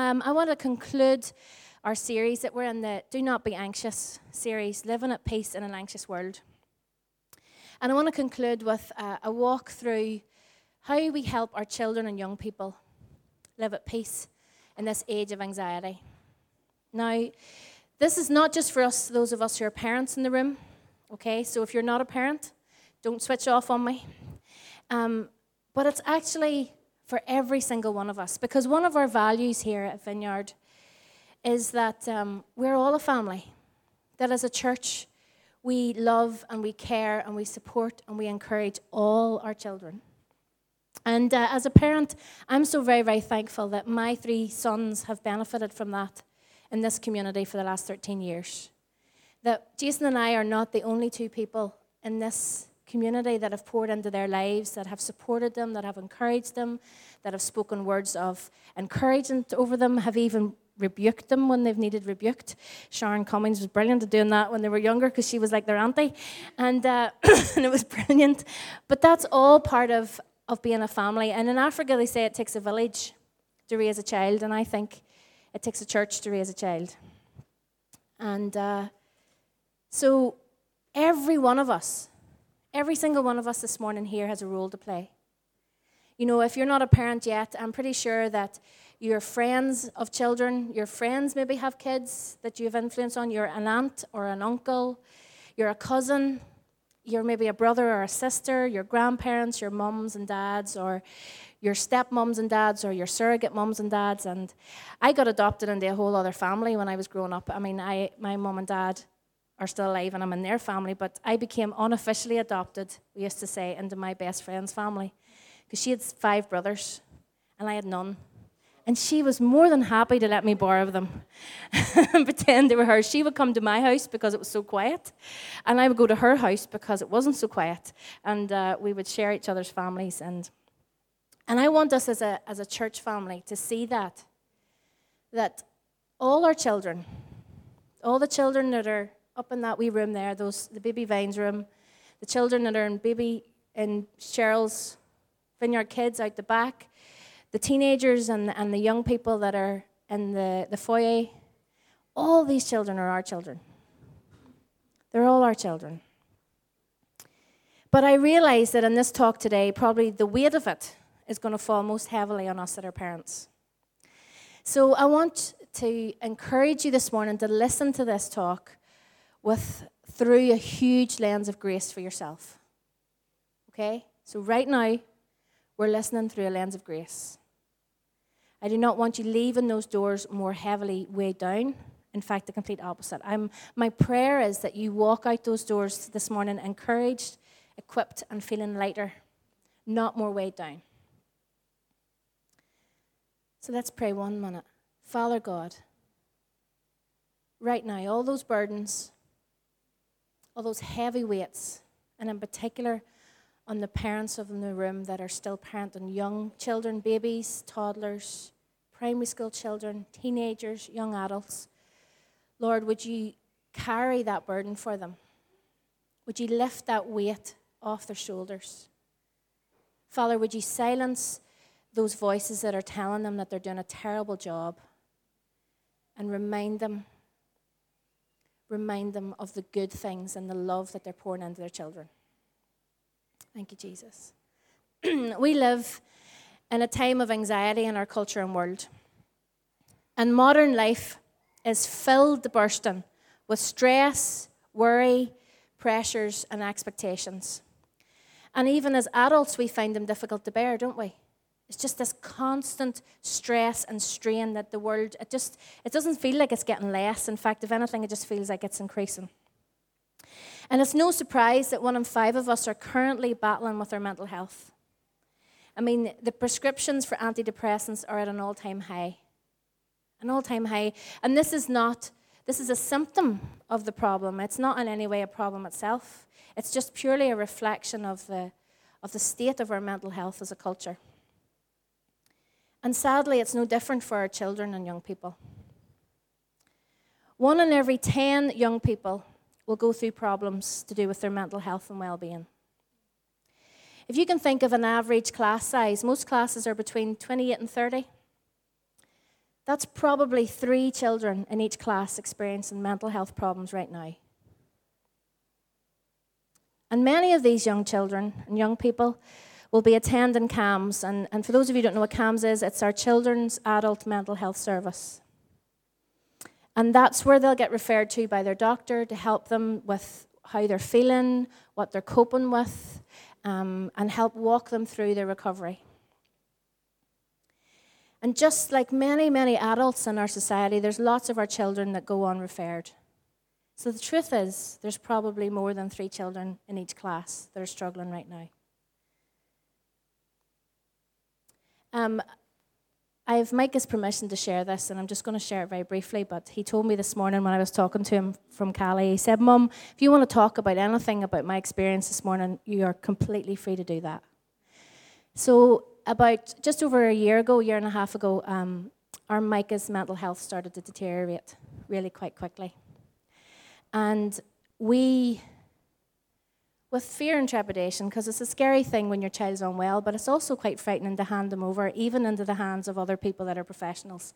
Um, I want to conclude our series that we're in the Do Not Be Anxious series, Living at Peace in an Anxious World. And I want to conclude with uh, a walk through how we help our children and young people live at peace in this age of anxiety. Now, this is not just for us, those of us who are parents in the room, okay? So if you're not a parent, don't switch off on me. Um, but it's actually for every single one of us because one of our values here at Vineyard is that um, we're all a family. That as a church, we love and we care and we support and we encourage all our children. And uh, as a parent, I'm so very, very thankful that my three sons have benefited from that in this community for the last 13 years. That Jason and I are not the only two people in this community that have poured into their lives, that have supported them, that have encouraged them, that have spoken words of encouragement over them, have even rebuked them when they've needed rebuked. Sharon Cummings was brilliant at doing that when they were younger because she was like their auntie, and, uh, and it was brilliant. But that's all part of, of being a family. And in Africa, they say it takes a village to raise a child, and I think it takes a church to raise a child. And uh, so, every one of us, every single one of us this morning here has a role to play. You know, if you're not a parent yet, I'm pretty sure that your friends of children, your friends maybe have kids that you have influence on, you're an aunt or an uncle, you're a cousin, you're maybe a brother or a sister, your grandparents, your mums and dads, or your stepmoms and dads, or your surrogate mums and dads. And I got adopted into a whole other family when I was growing up. I mean, I, my mum and dad are still alive and I'm in their family, but I became unofficially adopted, we used to say, into my best friend's family. Because she had five brothers and I had none. And she was more than happy to let me borrow them and pretend they were hers. She would come to my house because it was so quiet, and I would go to her house because it wasn't so quiet. And uh, we would share each other's families. And, and I want us as a, as a church family to see that, that all our children, all the children that are up in that wee room there, those the baby vines room, the children that are in baby in Cheryl's vineyard kids out the back, the teenagers and, and the young people that are in the, the foyer, all these children are our children. They're all our children. But I realize that in this talk today, probably the weight of it is going to fall most heavily on us that are parents. So I want to encourage you this morning to listen to this talk with through a huge lens of grace for yourself. Okay? So right now, we're listening through a lens of grace. I do not want you leaving those doors more heavily weighed down. In fact, the complete opposite. I'm, my prayer is that you walk out those doors this morning encouraged, equipped, and feeling lighter, not more weighed down. So let's pray one minute. Father God, right now, all those burdens, all those heavy weights, and in particular on the parents of in the room that are still parenting young children, babies, toddlers, primary school children, teenagers, young adults. Lord, would you carry that burden for them? Would you lift that weight off their shoulders? Father, would you silence those voices that are telling them that they're doing a terrible job and remind them remind them of the good things and the love that they're pouring into their children. Thank you, Jesus. we live in a time of anxiety in our culture and world. And modern life is filled to bursting with stress, worry, pressures, and expectations. And even as adults, we find them difficult to bear, don't we? It's just this constant stress and strain that the world, it just, it doesn't feel like it's getting less. In fact, if anything, it just feels like it's increasing. And it's no surprise that one in five of us are currently battling with our mental health. I mean, the prescriptions for antidepressants are at an all time high. An all time high. And this is not, this is a symptom of the problem. It's not in any way a problem itself. It's just purely a reflection of the, of the state of our mental health as a culture. And sadly, it's no different for our children and young people. One in every 10 young people will go through problems to do with their mental health and well being. If you can think of an average class size, most classes are between 28 and 30. That's probably three children in each class experiencing mental health problems right now. And many of these young children and young people will be attending CAMHS. And, and for those of you who don't know what CAMHS is, it's our Children's Adult Mental Health Service. And that's where they'll get referred to by their doctor to help them with how they're feeling, what they're coping with, um, and help walk them through their recovery. And just like many, many adults in our society, there's lots of our children that go unreferred. So the truth is, there's probably more than three children in each class that are struggling right now. Um, I have Micah's permission to share this, and I'm just going to share it very briefly. But he told me this morning when I was talking to him from Cali, he said, Mum, if you want to talk about anything about my experience this morning, you are completely free to do that. So about just over a year ago, a year and a half ago, um, our Micah's mental health started to deteriorate really quite quickly. And we, with fear and trepidation, because it's a scary thing when your child's unwell, but it's also quite frightening to hand them over, even into the hands of other people that are professionals.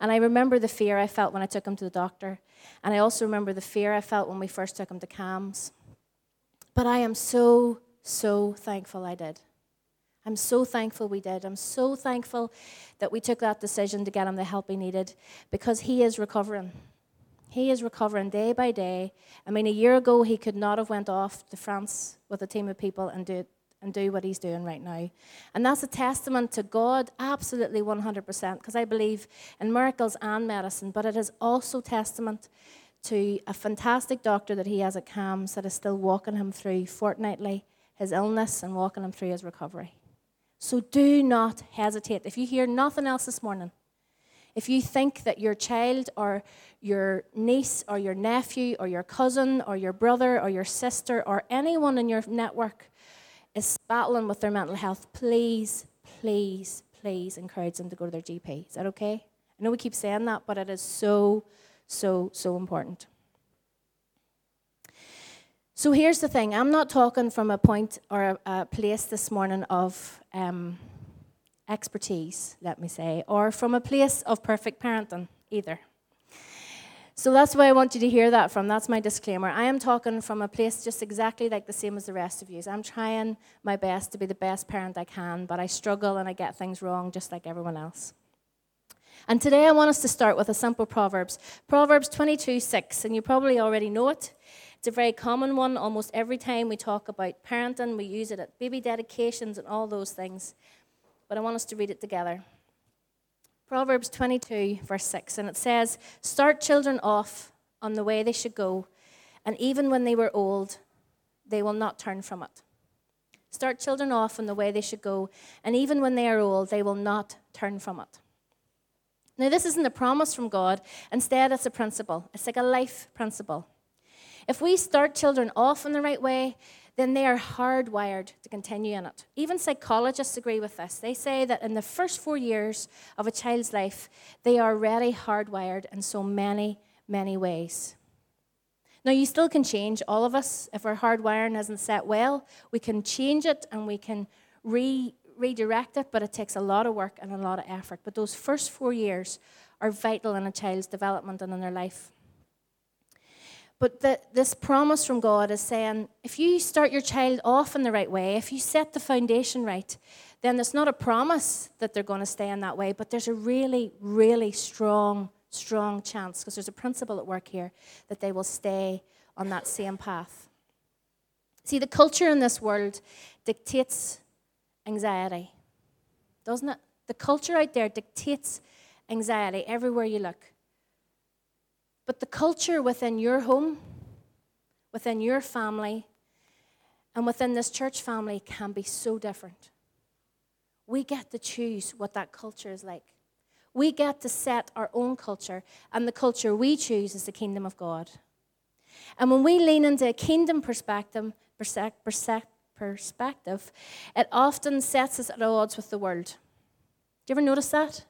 And I remember the fear I felt when I took him to the doctor. And I also remember the fear I felt when we first took him to CAMHS. But I am so, so thankful I did. I'm so thankful we did. I'm so thankful that we took that decision to get him the help he needed because he is recovering. He is recovering day by day. I mean, a year ago he could not have went off to France with a team of people and do and do what he's doing right now. And that's a testament to God, absolutely 100%, because I believe in miracles and medicine, but it is also testament to a fantastic doctor that he has at CAMHS that is still walking him through fortnightly his illness and walking him through his recovery. So do not hesitate. If you hear nothing else this morning, if you think that your child or your niece or your nephew or your cousin or your brother or your sister or anyone in your network is battling with their mental health, please, please, please encourage them to go to their GP. Is that okay? I know we keep saying that, but it is so, so, so important. So here's the thing I'm not talking from a point or a, a place this morning of um, expertise, let me say, or from a place of perfect parenting either. So that's why I want you to hear that from. That's my disclaimer. I am talking from a place just exactly like the same as the rest of you. I'm trying my best to be the best parent I can, but I struggle and I get things wrong just like everyone else. And today I want us to start with a simple Proverbs. Proverbs 22 6, and you probably already know it. It's a very common one. Almost every time we talk about parenting, we use it at baby dedications and all those things. But I want us to read it together. Proverbs 22, verse 6, and it says, Start children off on the way they should go, and even when they were old, they will not turn from it. Start children off on the way they should go, and even when they are old, they will not turn from it. Now, this isn't a promise from God. Instead, it's a principle. It's like a life principle. If we start children off in the right way, then they are hardwired to continue in it. Even psychologists agree with this. They say that in the first four years of a child's life, they are already hardwired in so many, many ways. Now, you still can change, all of us. If our hardwiring isn't set well, we can change it and we can re- redirect it, but it takes a lot of work and a lot of effort. But those first four years are vital in a child's development and in their life. But the, this promise from God is saying if you start your child off in the right way, if you set the foundation right, then it's not a promise that they're going to stay in that way, but there's a really, really strong, strong chance, because there's a principle at work here, that they will stay on that same path. See, the culture in this world dictates anxiety, doesn't it? The culture out there dictates anxiety everywhere you look. But the culture within your home, within your family, and within this church family can be so different. We get to choose what that culture is like. We get to set our own culture, and the culture we choose is the kingdom of God. And when we lean into a kingdom perspective, perspective, it often sets us at odds with the world. Do you ever notice that?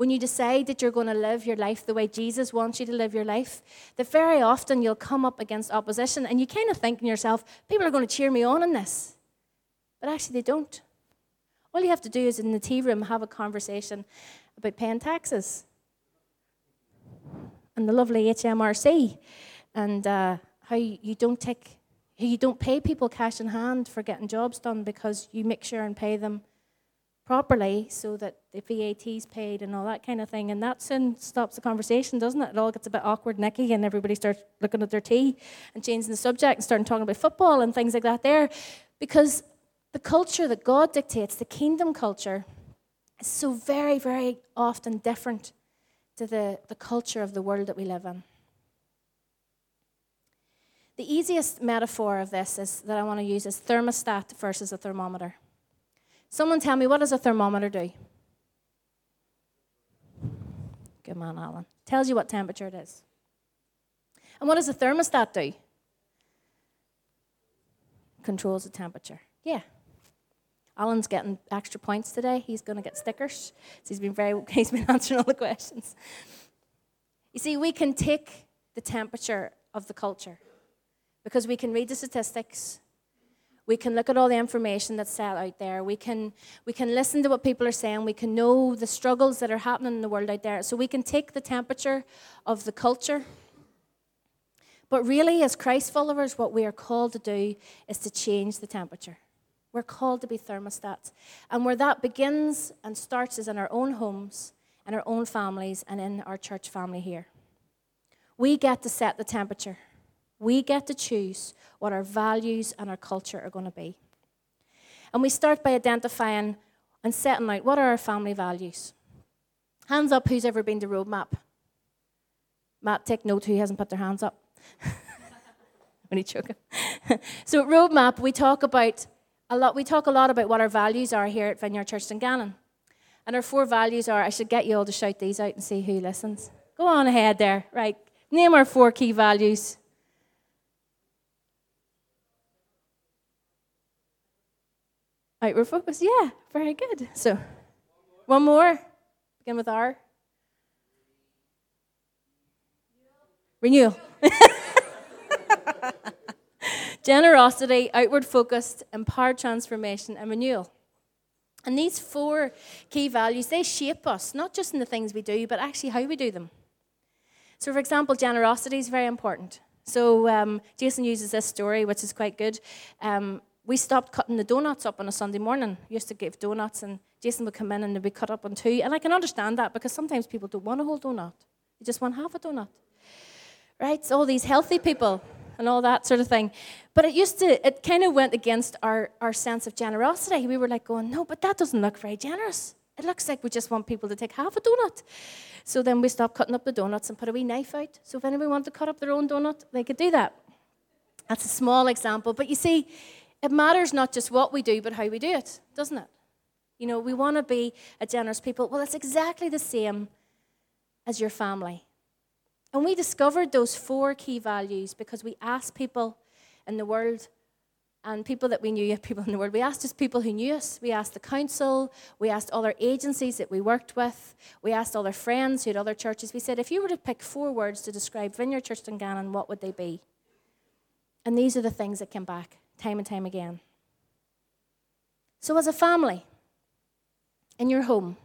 When you decide that you're going to live your life the way Jesus wants you to live your life, that very often you'll come up against opposition and you kind of think in yourself, people are going to cheer me on in this. But actually, they don't. All you have to do is in the tea room have a conversation about paying taxes. and the lovely HMRC, and uh, how you don't take, you don't pay people cash in hand for getting jobs done because you make sure and pay them properly so that the VAT is paid and all that kind of thing. And that soon stops the conversation, doesn't it? It all gets a bit awkward, nicky, and everybody starts looking at their tea and changing the subject and starting talking about football and things like that there. Because the culture that God dictates, the kingdom culture, is so very, very often different to the, the culture of the world that we live in. The easiest metaphor of this is that I want to use is thermostat versus a thermometer. Someone tell me, what does a thermometer do? Good man, Alan. Tells you what temperature it is. And what does a thermostat do? Controls the temperature. Yeah. Alan's getting extra points today. He's going to get stickers. He's been very he's been answering all the questions. You see, we can take the temperature of the culture because we can read the statistics, we can look at all the information that's set out there. We can, we can listen to what people are saying. We can know the struggles that are happening in the world out there. So we can take the temperature of the culture. But really, as Christ followers, what we are called to do is to change the temperature. We're called to be thermostats. And where that begins and starts is in our own homes, in our own families, and in our church family here. We get to set the temperature. We get to choose what our values and our culture are going to be. And we start by identifying and setting out what are our family values. Hands up who's ever been to Roadmap. Matt, take note who hasn't put their hands up. he joking. so at Roadmap, we talk about a lot. We talk a lot about what our values are here at Vineyard Church Dungannon. And our four values are. I should get you all to shout these out and see who listens. Go on ahead there. Right. Name our four key values. Outward focus, yeah, very good. So, one more. Begin with R. Renewal. Generosity, outward focused, empowered transformation, and renewal. And these four key values, they shape us, not just in the things we do, but actually how we do them. So, for example, generosity is very important. So, um, Jason uses this story, which is quite good. Um, we stopped cutting the donuts up on a Sunday morning. We used to give donuts, and Jason would come in and they'd be cut up on two. And I can understand that because sometimes people don't want a whole donut, they just want half a donut. Right? So all these healthy people and all that sort of thing. But it used to, it kind of went against our, our sense of generosity. We were like going, no, but that doesn't look very generous. It looks like we just want people to take half a donut. So then we stopped cutting up the donuts and put a wee knife out. So if anyone wanted to cut up their own donut, they could do that. That's a small example. But you see, it matters not just what we do, but how we do it, doesn't it? You know, we want to be a generous people. Well, it's exactly the same as your family. And we discovered those four key values because we asked people in the world and people that we knew, people in the world, we asked just people who knew us. We asked the council, we asked other agencies that we worked with, we asked other friends who had other churches. We said, if you were to pick four words to describe Vineyard Church in Dungannon, what would they be? And these are the things that came back time and time again. So, as a family, in your home,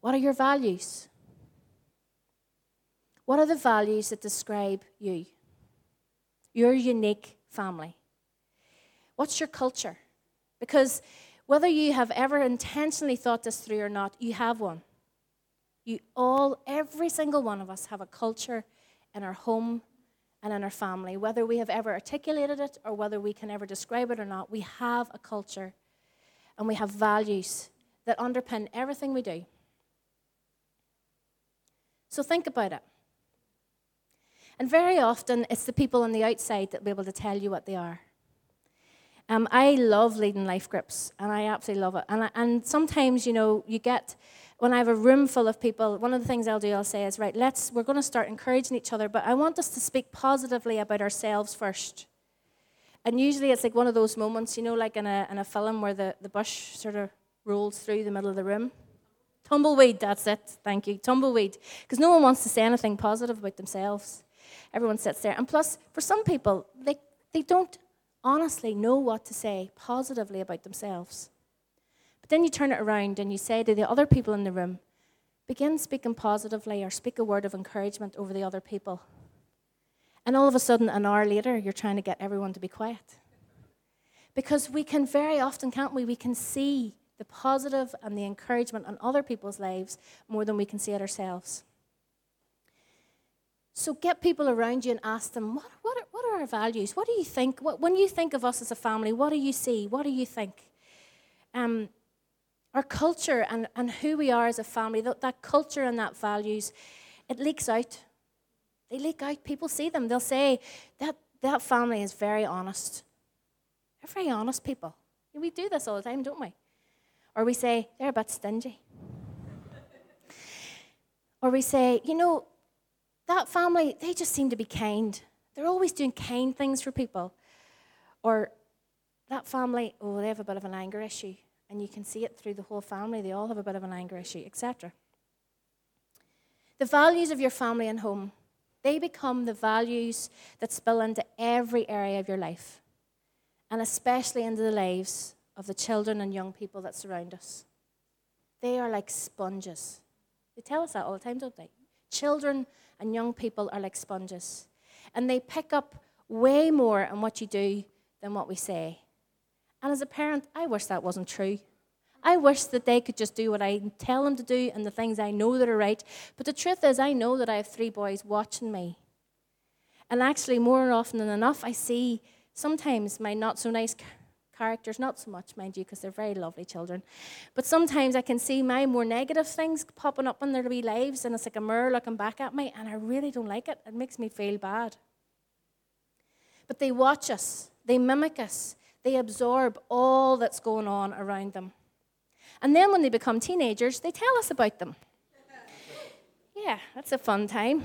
what are your values? What are the values that describe you? Your unique family. What's your culture? Because whether you have ever intentionally thought this through or not, you have one. You all, every single one of us, have a culture in our home and in our family, whether we have ever articulated it or whether we can ever describe it or not, we have a culture and we have values that underpin everything we do. So think about it. And very often, it's the people on the outside that will be able to tell you what they are. Um, I love leading life groups, and I absolutely love it. And, I, and sometimes, you know, you get when I have a room full of people, one of the things I'll do, I'll say is, right, let's, we're going to start encouraging each other, but I want us to speak positively about ourselves first. And usually it's like one of those moments, you know, like in a, in a film where the, the bush sort of rolls through the middle of the room. Tumbleweed, that's it. Thank you. Tumbleweed. Because no one wants to say anything positive about themselves. Everyone sits there. And plus, for some people, they, they don't honestly know what to say positively about themselves. Then you turn it around and you say to the other people in the room, begin speaking positively or speak a word of encouragement over the other people. And all of a sudden, an hour later, you're trying to get everyone to be quiet. Because we can very often, can't we? We can see the positive and the encouragement in other people's lives more than we can see it ourselves. So get people around you and ask them, what, what, are, what are our values? What do you think? What, when you think of us as a family, what do you see? What do you think? Um, our culture and, and who we are as a family, that, that culture and that values, it leaks out. They leak out. People see them. They'll say, that, that family is very honest. They're very honest people. We do this all the time, don't we? Or we say, they're a bit stingy. or we say, you know, that family, they just seem to be kind. They're always doing kind things for people. Or that family, oh, they have a bit of an anger issue. And you can see it through the whole family. They all have a bit of an anger issue, etc. The values of your family and home, they become the values that spill into every area of your life, and especially into the lives of the children and young people that surround us. They are like sponges. They tell us that all the time, don't they? Children and young people are like sponges, and they pick up way more on what you do than what we say. And as a parent, I wish that wasn't true. I wish that they could just do what I tell them to do and the things I know that are right. But the truth is, I know that I have three boys watching me. And actually, more often than enough, I see sometimes my not so nice characters, not so much, mind you, because they're very lovely children. But sometimes I can see my more negative things popping up in their wee lives, and it's like a mirror looking back at me, and I really don't like it. It makes me feel bad. But they watch us, they mimic us, they absorb all that's going on around them. And then when they become teenagers, they tell us about them. Yeah, that's a fun time.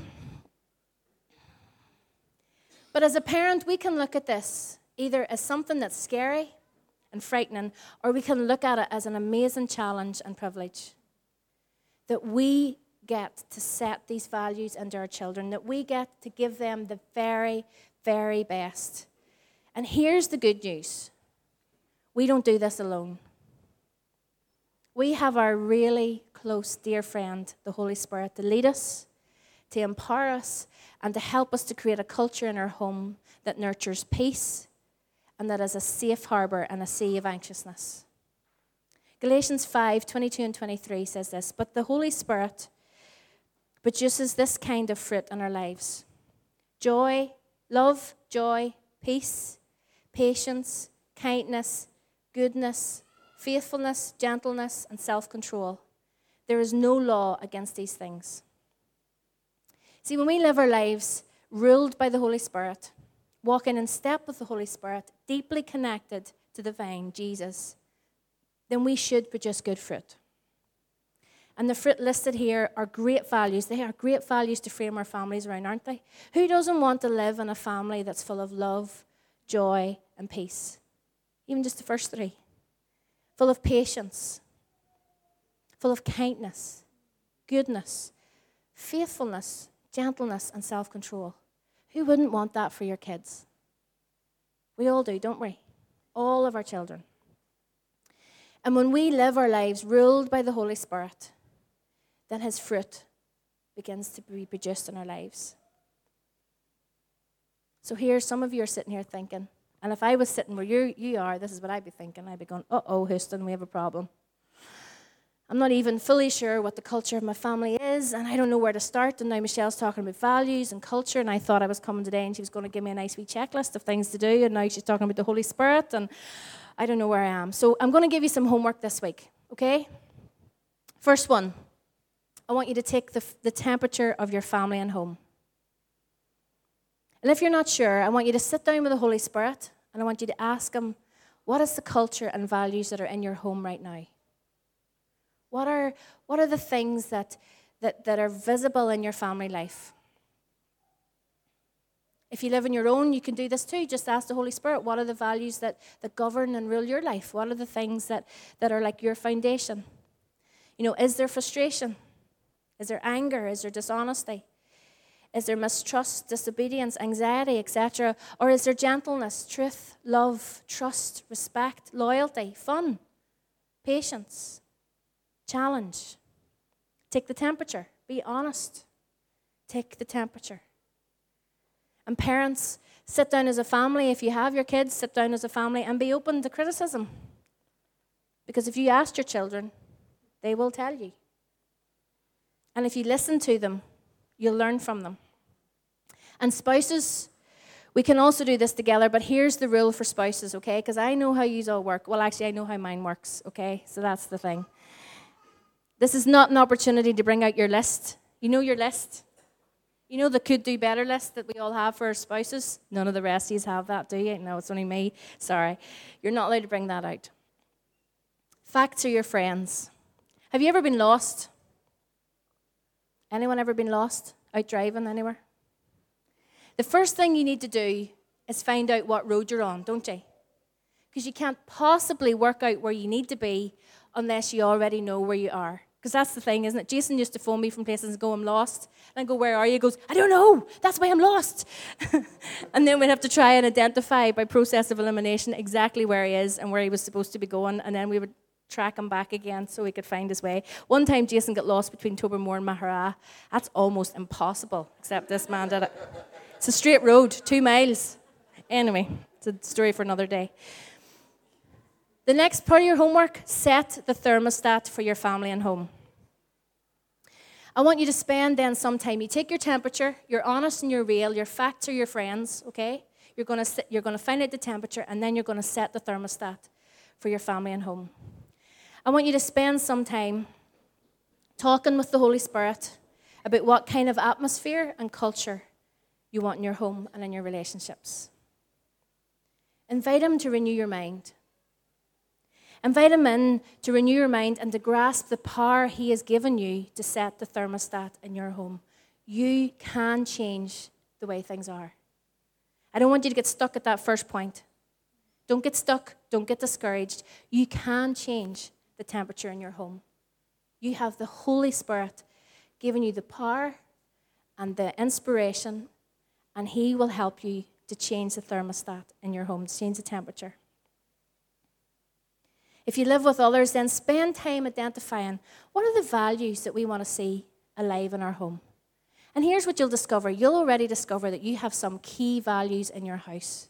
But as a parent, we can look at this either as something that's scary and frightening, or we can look at it as an amazing challenge and privilege. That we get to set these values into our children, that we get to give them the very, very best. And here's the good news we don't do this alone. We have our really close, dear friend, the Holy Spirit, to lead us, to empower us, and to help us to create a culture in our home that nurtures peace and that is a safe harbour and a sea of anxiousness. Galatians 5 22 and 23 says this But the Holy Spirit produces this kind of fruit in our lives joy, love, joy, peace, patience, kindness, goodness, faithfulness, gentleness, and self control. There is no law against these things. See, when we live our lives ruled by the Holy Spirit, walking in step with the Holy Spirit, deeply connected to the vine, Jesus, then we should produce good fruit. And the fruit listed here are great values. They are great values to frame our families around, aren't they? Who doesn't want to live in a family that's full of love, joy, and peace? Even just the first three. Full of patience, full of kindness, goodness, faithfulness, gentleness, and self control. Who wouldn't want that for your kids? We all do, don't we? All of our children. And when we live our lives ruled by the Holy Spirit, then His fruit begins to be produced in our lives. So here, some of you are sitting here thinking, and if I was sitting where you, you are, this is what I'd be thinking. I'd be going, uh oh, Houston, we have a problem. I'm not even fully sure what the culture of my family is, and I don't know where to start. And now Michelle's talking about values and culture, and I thought I was coming today and she was going to give me a nice wee checklist of things to do, and now she's talking about the Holy Spirit, and I don't know where I am. So I'm going to give you some homework this week, okay? First one I want you to take the, the temperature of your family and home. And if you're not sure, I want you to sit down with the Holy Spirit and I want you to ask Him, what is the culture and values that are in your home right now? What are, what are the things that, that, that are visible in your family life? If you live on your own, you can do this too. Just ask the Holy Spirit, what are the values that, that govern and rule your life? What are the things that, that are like your foundation? You know, is there frustration? Is there anger? Is there dishonesty? Is there mistrust, disobedience, anxiety, etc.? Or is there gentleness, truth, love, trust, respect, loyalty, fun, patience, challenge? Take the temperature. Be honest. Take the temperature. And parents, sit down as a family. If you have your kids, sit down as a family and be open to criticism. Because if you ask your children, they will tell you. And if you listen to them, you'll learn from them. And spouses, we can also do this together, but here's the rule for spouses, okay? Because I know how you all work. Well, actually, I know how mine works, okay? So that's the thing. This is not an opportunity to bring out your list. You know your list? You know the could do better list that we all have for our spouses? None of the rest of you have that, do you? No, it's only me. Sorry. You're not allowed to bring that out. Facts are your friends. Have you ever been lost? Anyone ever been lost? Out driving anywhere? The first thing you need to do is find out what road you're on, don't you? Because you can't possibly work out where you need to be unless you already know where you are. Because that's the thing, isn't it? Jason used to phone me from places and go, I'm lost. And I go, Where are you? He goes, I don't know. That's why I'm lost. and then we'd have to try and identify by process of elimination exactly where he is and where he was supposed to be going. And then we would track him back again so he could find his way. One time, Jason got lost between Tobermore and Maghera. That's almost impossible, except this man did it. It's a straight road, two miles. Anyway, it's a story for another day. The next part of your homework set the thermostat for your family and home. I want you to spend then some time. You take your temperature, you're honest and you're real, your facts are your friends, okay? You're to you're to find out the temperature and then you're to set the thermostat for your family and home. I want you to spend some time talking with the Holy Spirit about what kind of atmosphere and culture you want in your home and in your relationships. Invite Him to renew your mind. Invite Him in to renew your mind and to grasp the power He has given you to set the thermostat in your home. You can change the way things are. I don't want you to get stuck at that first point. Don't get stuck. Don't get discouraged. You can change the temperature in your home. You have the Holy Spirit giving you the power and the inspiration, and He will help you to change the thermostat in your home, to change the temperature. If you live with others, then spend time identifying what are the values that we want to see alive in our home. And here's what you'll discover you'll already discover that you have some key values in your house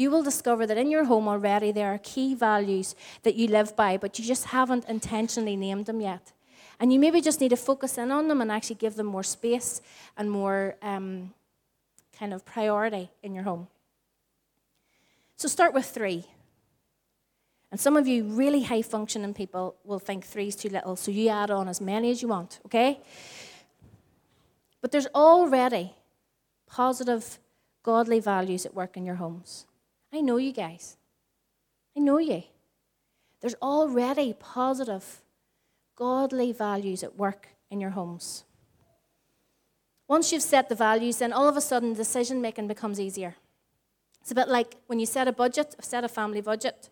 you will discover that in your home already there are key values that you live by, but you just haven't intentionally named them yet. And you maybe just need to focus in on them and actually give them more space and more um, kind of priority in your home. So start with three. And some of you really high functioning people will think three is too little, so you add on as many as you want, okay? But there's already positive, godly values at work in your homes. I know you guys. I know you. There's already positive, godly values at work in your homes. Once you've set the values, then all of a sudden decision making becomes easier. It's a bit like when you set a budget, set a family budget.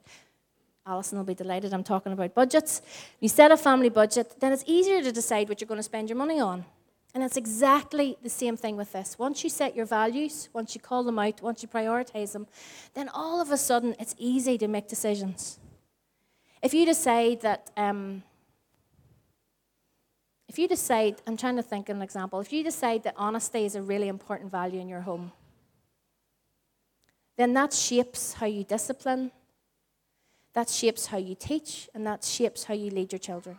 Alison will be delighted I'm talking about budgets. You set a family budget, then it's easier to decide what you're going to spend your money on. And it's exactly the same thing with this. Once you set your values, once you call them out, once you prioritize them, then all of a sudden it's easy to make decisions. If you decide that, um, if you decide, I'm trying to think of an example, if you decide that honesty is a really important value in your home, then that shapes how you discipline, that shapes how you teach, and that shapes how you lead your children.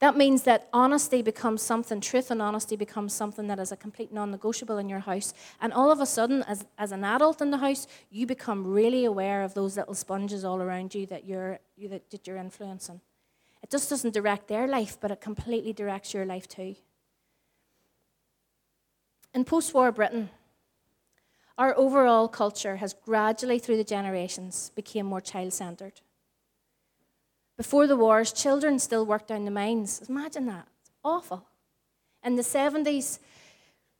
That means that honesty becomes something, truth and honesty becomes something that is a complete non negotiable in your house. And all of a sudden, as, as an adult in the house, you become really aware of those little sponges all around you that you're, you, that, that you're influencing. It just doesn't direct their life, but it completely directs your life too. In post war Britain, our overall culture has gradually, through the generations, become more child centered. Before the wars, children still worked down the mines. Imagine that. It's awful. In the 70s,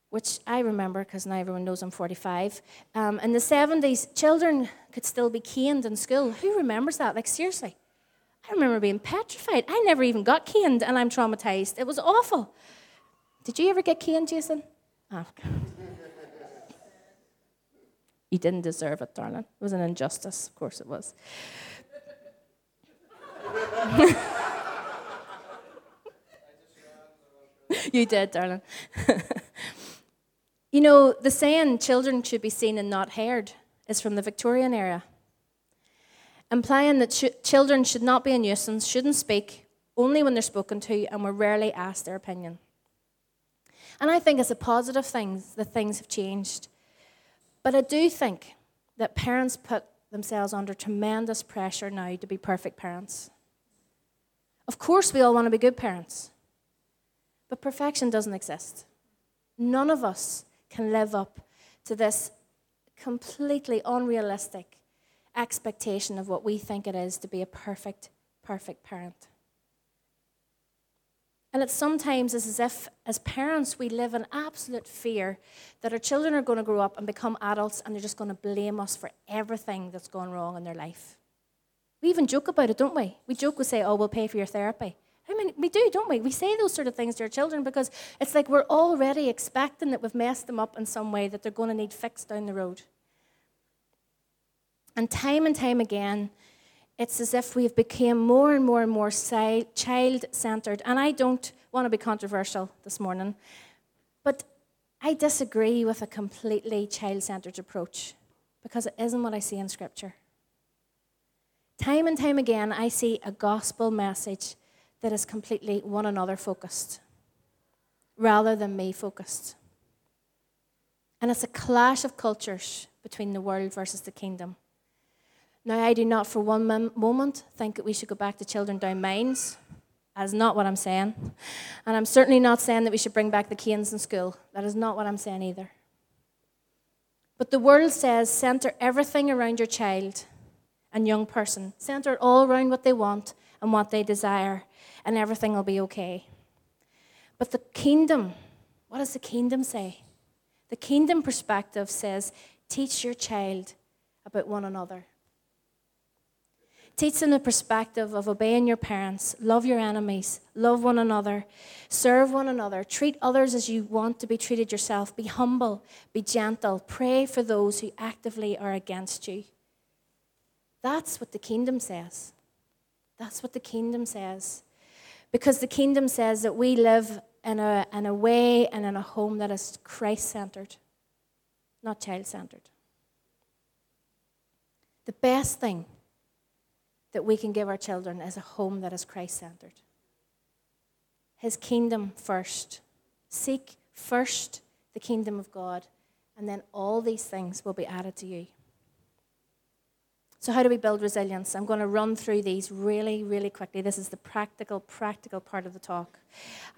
which I remember because now everyone knows I'm 45, um, in the 70s, children could still be caned in school. Who remembers that? Like, seriously. I remember being petrified. I never even got caned, and I'm traumatized. It was awful. Did you ever get caned, Jason? Oh. you didn't deserve it, darling. It was an injustice. Of course it was. you did, darling. you know, the saying, children should be seen and not heard, is from the Victorian era, implying that ch- children should not be a nuisance, shouldn't speak, only when they're spoken to, and were rarely asked their opinion. And I think it's a positive thing that things have changed. But I do think that parents put themselves under tremendous pressure now to be perfect parents. Of course, we all want to be good parents, but perfection doesn't exist. None of us can live up to this completely unrealistic expectation of what we think it is to be a perfect, perfect parent. And it sometimes as if, as parents, we live in absolute fear that our children are going to grow up and become adults and they're just going to blame us for everything that's gone wrong in their life. We even joke about it, don't we? We joke, we say, oh, we'll pay for your therapy. I mean, we do, don't we? We say those sort of things to our children because it's like we're already expecting that we've messed them up in some way that they're going to need fixed down the road. And time and time again, it's as if we've become more and more and more child centered. And I don't want to be controversial this morning, but I disagree with a completely child centered approach because it isn't what I see in Scripture. Time and time again, I see a gospel message that is completely one another focused rather than me focused. And it's a clash of cultures between the world versus the kingdom. Now, I do not for one moment think that we should go back to children down mines. That is not what I'm saying. And I'm certainly not saying that we should bring back the canes in school. That is not what I'm saying either. But the world says center everything around your child and young person. Center it all around what they want and what they desire, and everything will be okay. But the kingdom, what does the kingdom say? The kingdom perspective says teach your child about one another. Teach them the perspective of obeying your parents, love your enemies, love one another, serve one another, treat others as you want to be treated yourself, be humble, be gentle, pray for those who actively are against you. That's what the kingdom says. That's what the kingdom says. Because the kingdom says that we live in a, in a way and in a home that is Christ centered, not child centered. The best thing that we can give our children is a home that is Christ centered. His kingdom first. Seek first the kingdom of God, and then all these things will be added to you. So, how do we build resilience? I'm going to run through these really, really quickly. This is the practical, practical part of the talk.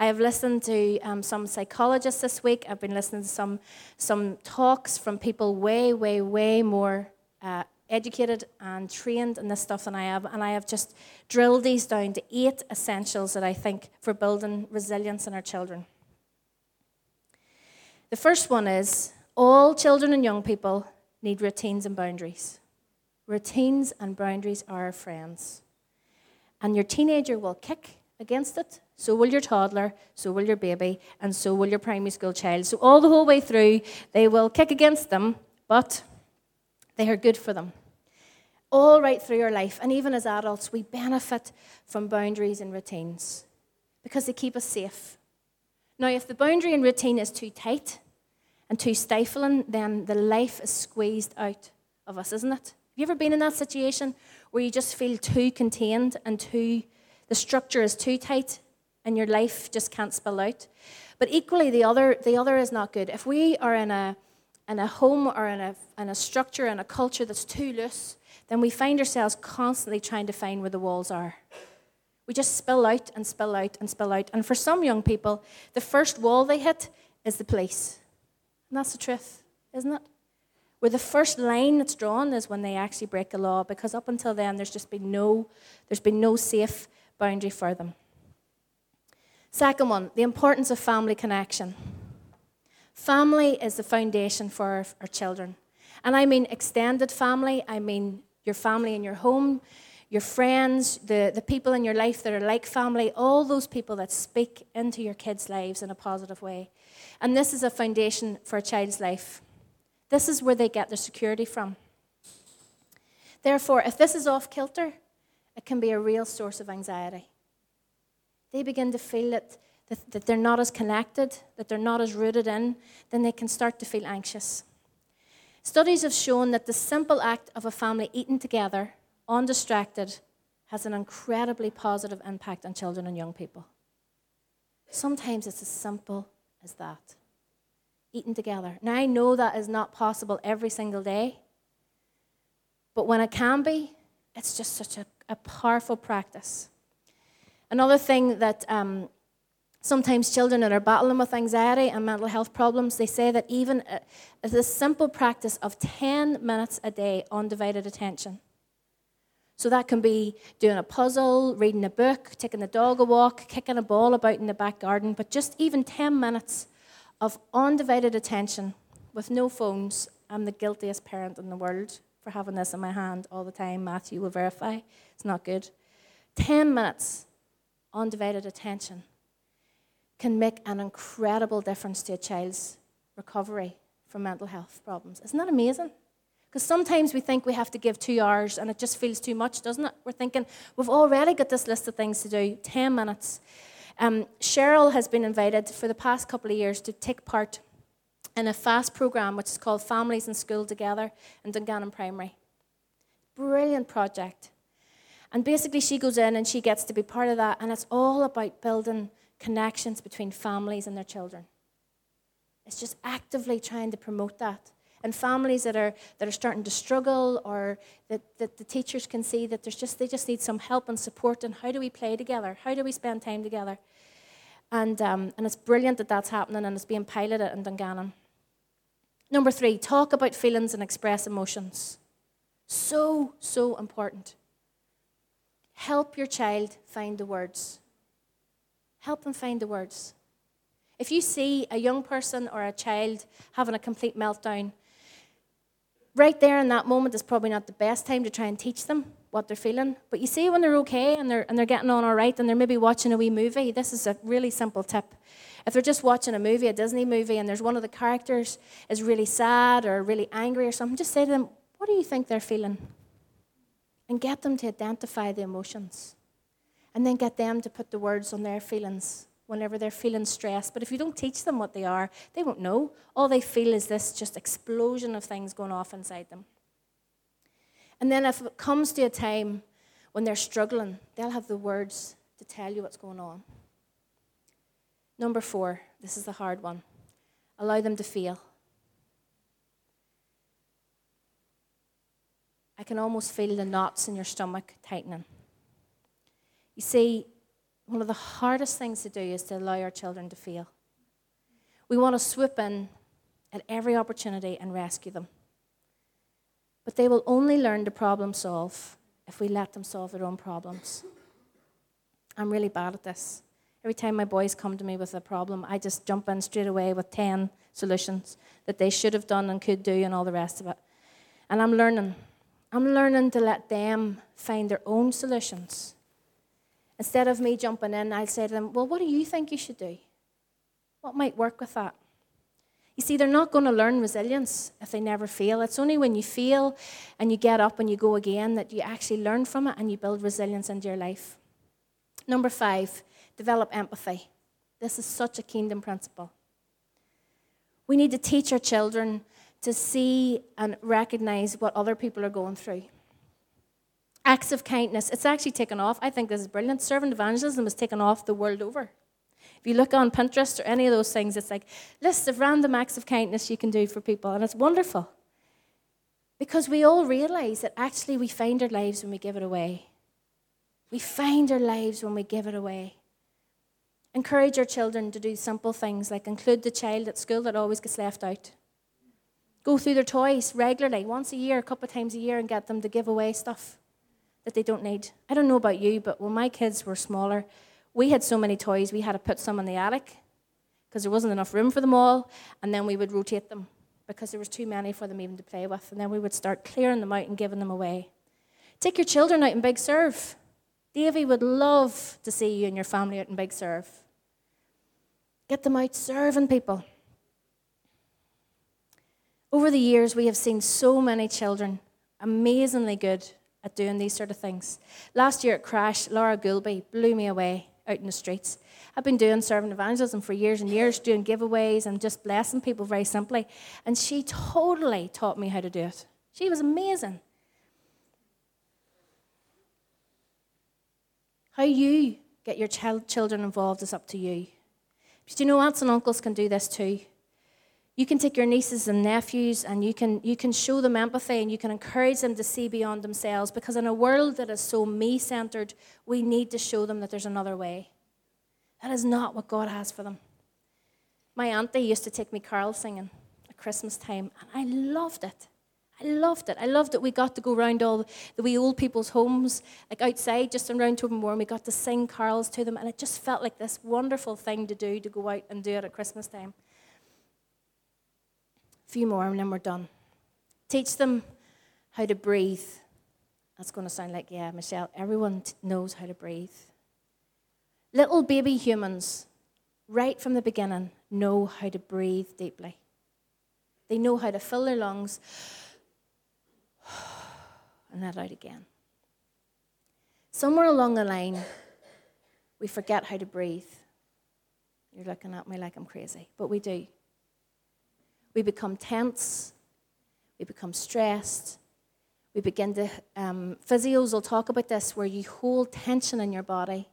I have listened to um, some psychologists this week. I've been listening to some, some talks from people way, way, way more uh, educated and trained in this stuff than I have, and I have just drilled these down to eight essentials that I think for building resilience in our children. The first one is all children and young people need routines and boundaries. Routines and boundaries are our friends. And your teenager will kick against it, so will your toddler, so will your baby, and so will your primary school child. So, all the whole way through, they will kick against them, but they are good for them all right through your life. And even as adults, we benefit from boundaries and routines because they keep us safe. Now, if the boundary and routine is too tight and too stifling, then the life is squeezed out of us, isn't it? Have you ever been in that situation where you just feel too contained and too, the structure is too tight and your life just can't spill out? But equally, the other, the other is not good. If we are in a, in a home or in a, in a structure, and a culture that's too loose, then we find ourselves constantly trying to find where the walls are. We just spill out and spill out and spill out. And for some young people, the first wall they hit is the police. And that's the truth, isn't it? Where the first line that's drawn is when they actually break the law, because up until then there's just been no, there's been no safe boundary for them. Second one, the importance of family connection. Family is the foundation for our, our children. And I mean extended family, I mean your family in your home, your friends, the, the people in your life that are like family, all those people that speak into your kids' lives in a positive way. And this is a foundation for a child's life. This is where they get their security from. Therefore, if this is off kilter, it can be a real source of anxiety. They begin to feel that that, that they're not as connected, that they're not as rooted in, then they can start to feel anxious. Studies have shown that the simple act of a family eating together, undistracted, has an incredibly positive impact on children and young people. Sometimes it's as simple as that eating together. Now, I know that is not possible every single day, but when it can be, it's just such a, a powerful practice. Another thing that um, sometimes children that are battling with anxiety and mental health problems, they say that even uh, the simple practice of 10 minutes a day undivided attention. So that can be doing a puzzle, reading a book, taking the dog a walk, kicking a ball about in the back garden, but just even 10 minutes of undivided attention with no phones. I'm the guiltiest parent in the world for having this in my hand all the time. Matthew will verify. It's not good. 10 minutes undivided attention can make an incredible difference to a child's recovery from mental health problems. Isn't that amazing? Because sometimes we think we have to give two hours and it just feels too much, doesn't it? We're thinking, we've already got this list of things to do, 10 minutes. Um, Cheryl has been invited for the past couple of years to take part in a FAST program which is called Families in School Together in Dungannon Primary. Brilliant project. And basically, she goes in and she gets to be part of that, and it's all about building connections between families and their children. It's just actively trying to promote that. And families that are, that are starting to struggle or that, that the teachers can see that there's just, they just need some help and support and how do we play together? How do we spend time together? And, um, and it's brilliant that that's happening and it's being piloted in Dungannon. Number three, talk about feelings and express emotions. So, so important. Help your child find the words. Help them find the words. If you see a young person or a child having a complete meltdown, right there in that moment is probably not the best time to try and teach them what they're feeling. But you see when they're okay and they're, and they're getting on all right and they're maybe watching a wee movie, this is a really simple tip. If they're just watching a movie, a Disney movie, and there's one of the characters is really sad or really angry or something, just say to them, What do you think they're feeling? And get them to identify the emotions and then get them to put the words on their feelings whenever they're feeling stressed. But if you don't teach them what they are, they won't know. All they feel is this just explosion of things going off inside them. And then if it comes to a time when they're struggling, they'll have the words to tell you what's going on. Number four, this is the hard one allow them to feel. I can almost feel the knots in your stomach tightening. You see, one of the hardest things to do is to allow our children to fail. We want to swoop in at every opportunity and rescue them. But they will only learn to problem solve if we let them solve their own problems. I'm really bad at this. Every time my boys come to me with a problem, I just jump in straight away with 10 solutions that they should have done and could do and all the rest of it. And I'm learning. I'm learning to let them find their own solutions Instead of me jumping in, I'll say to them, Well, what do you think you should do? What might work with that? You see, they're not going to learn resilience if they never fail. It's only when you fail and you get up and you go again that you actually learn from it and you build resilience into your life. Number five, develop empathy. This is such a kingdom principle. We need to teach our children to see and recognize what other people are going through acts of kindness. It's actually taken off. I think this is brilliant. Servant evangelism is taken off the world over. If you look on Pinterest or any of those things, it's like lists of random acts of kindness you can do for people, and it's wonderful. Because we all realize that actually we find our lives when we give it away. We find our lives when we give it away. Encourage our children to do simple things like include the child at school that always gets left out. Go through their toys regularly, once a year, a couple of times a year, and get them to give away stuff that they don't need. I don't know about you, but when my kids were smaller, we had so many toys, we had to put some in the attic because there wasn't enough room for them all, and then we would rotate them because there was too many for them even to play with, and then we would start clearing them out and giving them away. Take your children out in Big Serve. Davy would love to see you and your family out in Big Serve. Get them out serving people. Over the years, we have seen so many children amazingly good at doing these sort of things. Last year at Crash, Laura Gulby blew me away out in the streets. I've been doing servant evangelism for years and years, doing giveaways and just blessing people very simply. And she totally taught me how to do it. She was amazing. How you get your child, children involved is up to you. But you know, aunts and uncles can do this too. You can take your nieces and nephews and you can, you can show them empathy and you can encourage them to see beyond themselves because in a world that is so me centered, we need to show them that there's another way. That is not what God has for them. My auntie used to take me carol singing at Christmas time and I loved it. I loved it. I loved that we got to go around all the wee old people's homes, like outside, just around to Tobermore, and we got to sing carols to them, and it just felt like this wonderful thing to do, to go out and do it at Christmas time. Few more, and then we're done. Teach them how to breathe. That's going to sound like, yeah, Michelle, everyone knows how to breathe. Little baby humans, right from the beginning, know how to breathe deeply. They know how to fill their lungs and let out again. Somewhere along the line, we forget how to breathe. You're looking at me like I'm crazy, but we do. We become tense, we become stressed, we begin to, um, physios will talk about this, where you hold tension in your body.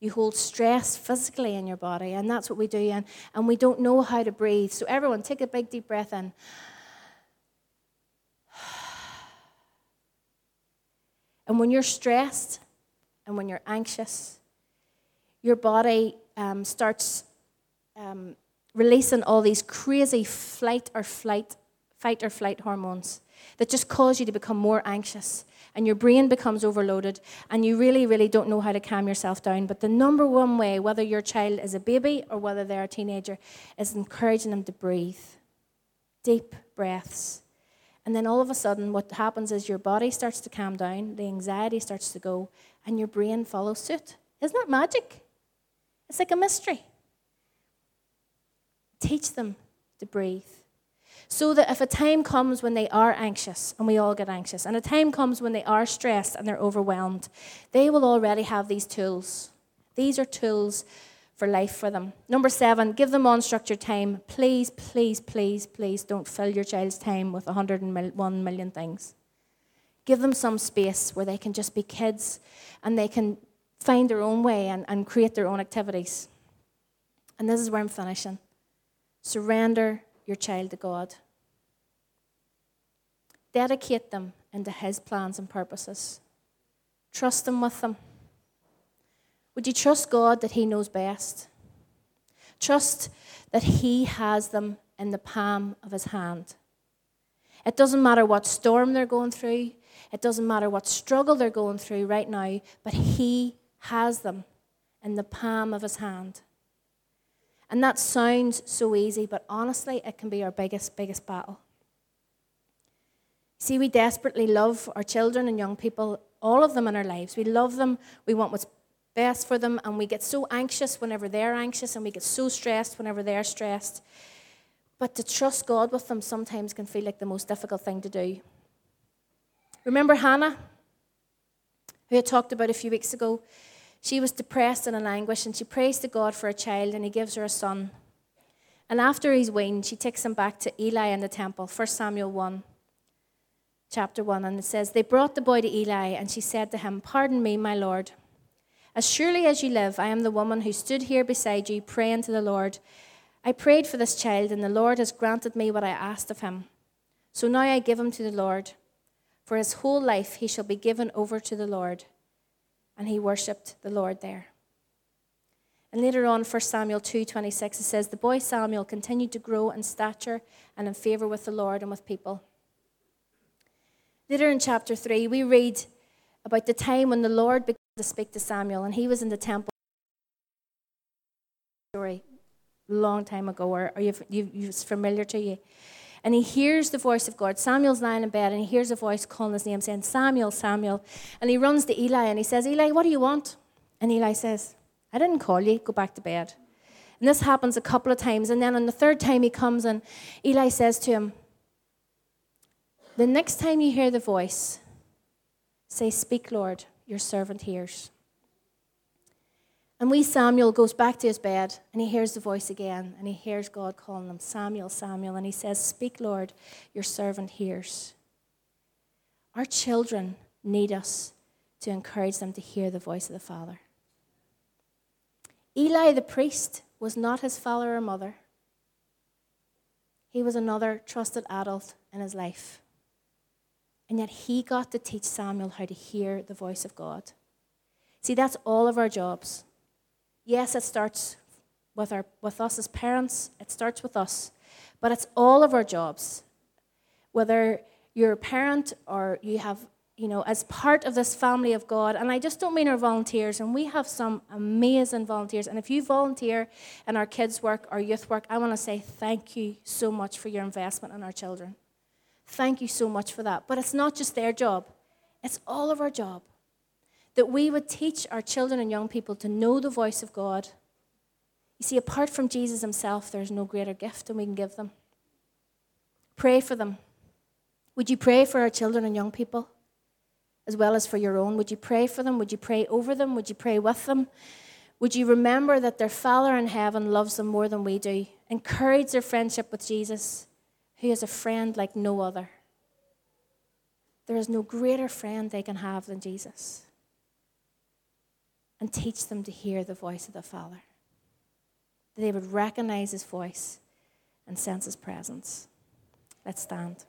You hold stress physically in your body, and that's what we do, and, and we don't know how to breathe. So, everyone, take a big deep breath in. And when you're stressed and when you're anxious, your body um, starts um, releasing all these crazy flight or flight, fight or flight hormones that just cause you to become more anxious. And your brain becomes overloaded, and you really, really don't know how to calm yourself down. But the number one way, whether your child is a baby or whether they're a teenager, is encouraging them to breathe deep breaths and then all of a sudden, what happens is your body starts to calm down, the anxiety starts to go, and your brain follows suit. Isn't that magic? It's like a mystery. Teach them to breathe. So that if a time comes when they are anxious, and we all get anxious, and a time comes when they are stressed and they're overwhelmed, they will already have these tools. These are tools for life for them. Number seven, give them unstructured time. Please, please, please, please don't fill your child's time with 101 million things. Give them some space where they can just be kids and they can find their own way and, and create their own activities. And this is where I'm finishing. Surrender your child to God. Dedicate them into His plans and purposes. Trust Him with them. Would you trust God that He knows best? Trust that He has them in the palm of His hand. It doesn't matter what storm they're going through, it doesn't matter what struggle they're going through right now, but He has them in the palm of His hand. And that sounds so easy, but honestly, it can be our biggest, biggest battle. See, we desperately love our children and young people, all of them in our lives. We love them. We want what's best for them, and we get so anxious whenever they're anxious, and we get so stressed whenever they're stressed. But to trust God with them sometimes can feel like the most difficult thing to do. Remember Hannah, who I talked about a few weeks ago? She was depressed and in anguish, and she prays to God for a child, and He gives her a son. And after he's weaned, she takes him back to Eli in the temple, 1 Samuel 1, chapter 1. And it says, They brought the boy to Eli, and she said to him, Pardon me, my Lord. As surely as you live, I am the woman who stood here beside you praying to the Lord. I prayed for this child, and the Lord has granted me what I asked of him. So now I give him to the Lord. For his whole life he shall be given over to the Lord. And he worshipped the Lord there. And later on, 1 Samuel 2.26, it says, The boy Samuel continued to grow in stature and in favor with the Lord and with people. Later in chapter 3, we read about the time when the Lord began to speak to Samuel, and he was in the temple. Story, long time ago, or, or you've, you've, it's familiar to you. And he hears the voice of God. Samuel's lying in bed, and he hears a voice calling his name, saying, Samuel, Samuel. And he runs to Eli, and he says, Eli, what do you want? And Eli says, I didn't call you, go back to bed. And this happens a couple of times. And then on the third time he comes, and Eli says to him, The next time you hear the voice, say, Speak, Lord, your servant hears. And wee Samuel goes back to his bed and he hears the voice again and he hears God calling him Samuel, Samuel. And he says, Speak, Lord, your servant hears. Our children need us to encourage them to hear the voice of the Father. Eli the priest was not his father or mother, he was another trusted adult in his life. And yet he got to teach Samuel how to hear the voice of God. See, that's all of our jobs. Yes, it starts with, our, with us as parents, it starts with us, but it's all of our jobs. Whether you're a parent or you have, you know, as part of this family of God, and I just don't mean our volunteers, and we have some amazing volunteers. And if you volunteer in our kids' work or youth work, I want to say thank you so much for your investment in our children. Thank you so much for that. But it's not just their job, it's all of our job that we would teach our children and young people to know the voice of God. You see, apart from Jesus himself, there's no greater gift than we can give them. Pray for them. Would you pray for our children and young people as well as for your own? Would you pray for them? Would you pray over them? Would you pray with them? Would you remember that their Father in heaven loves them more than we do? Encourage their friendship with Jesus, who is a friend like no other. There is no greater friend they can have than Jesus and teach them to hear the voice of the Father. That they would recognize his voice and sense his presence. Let's stand.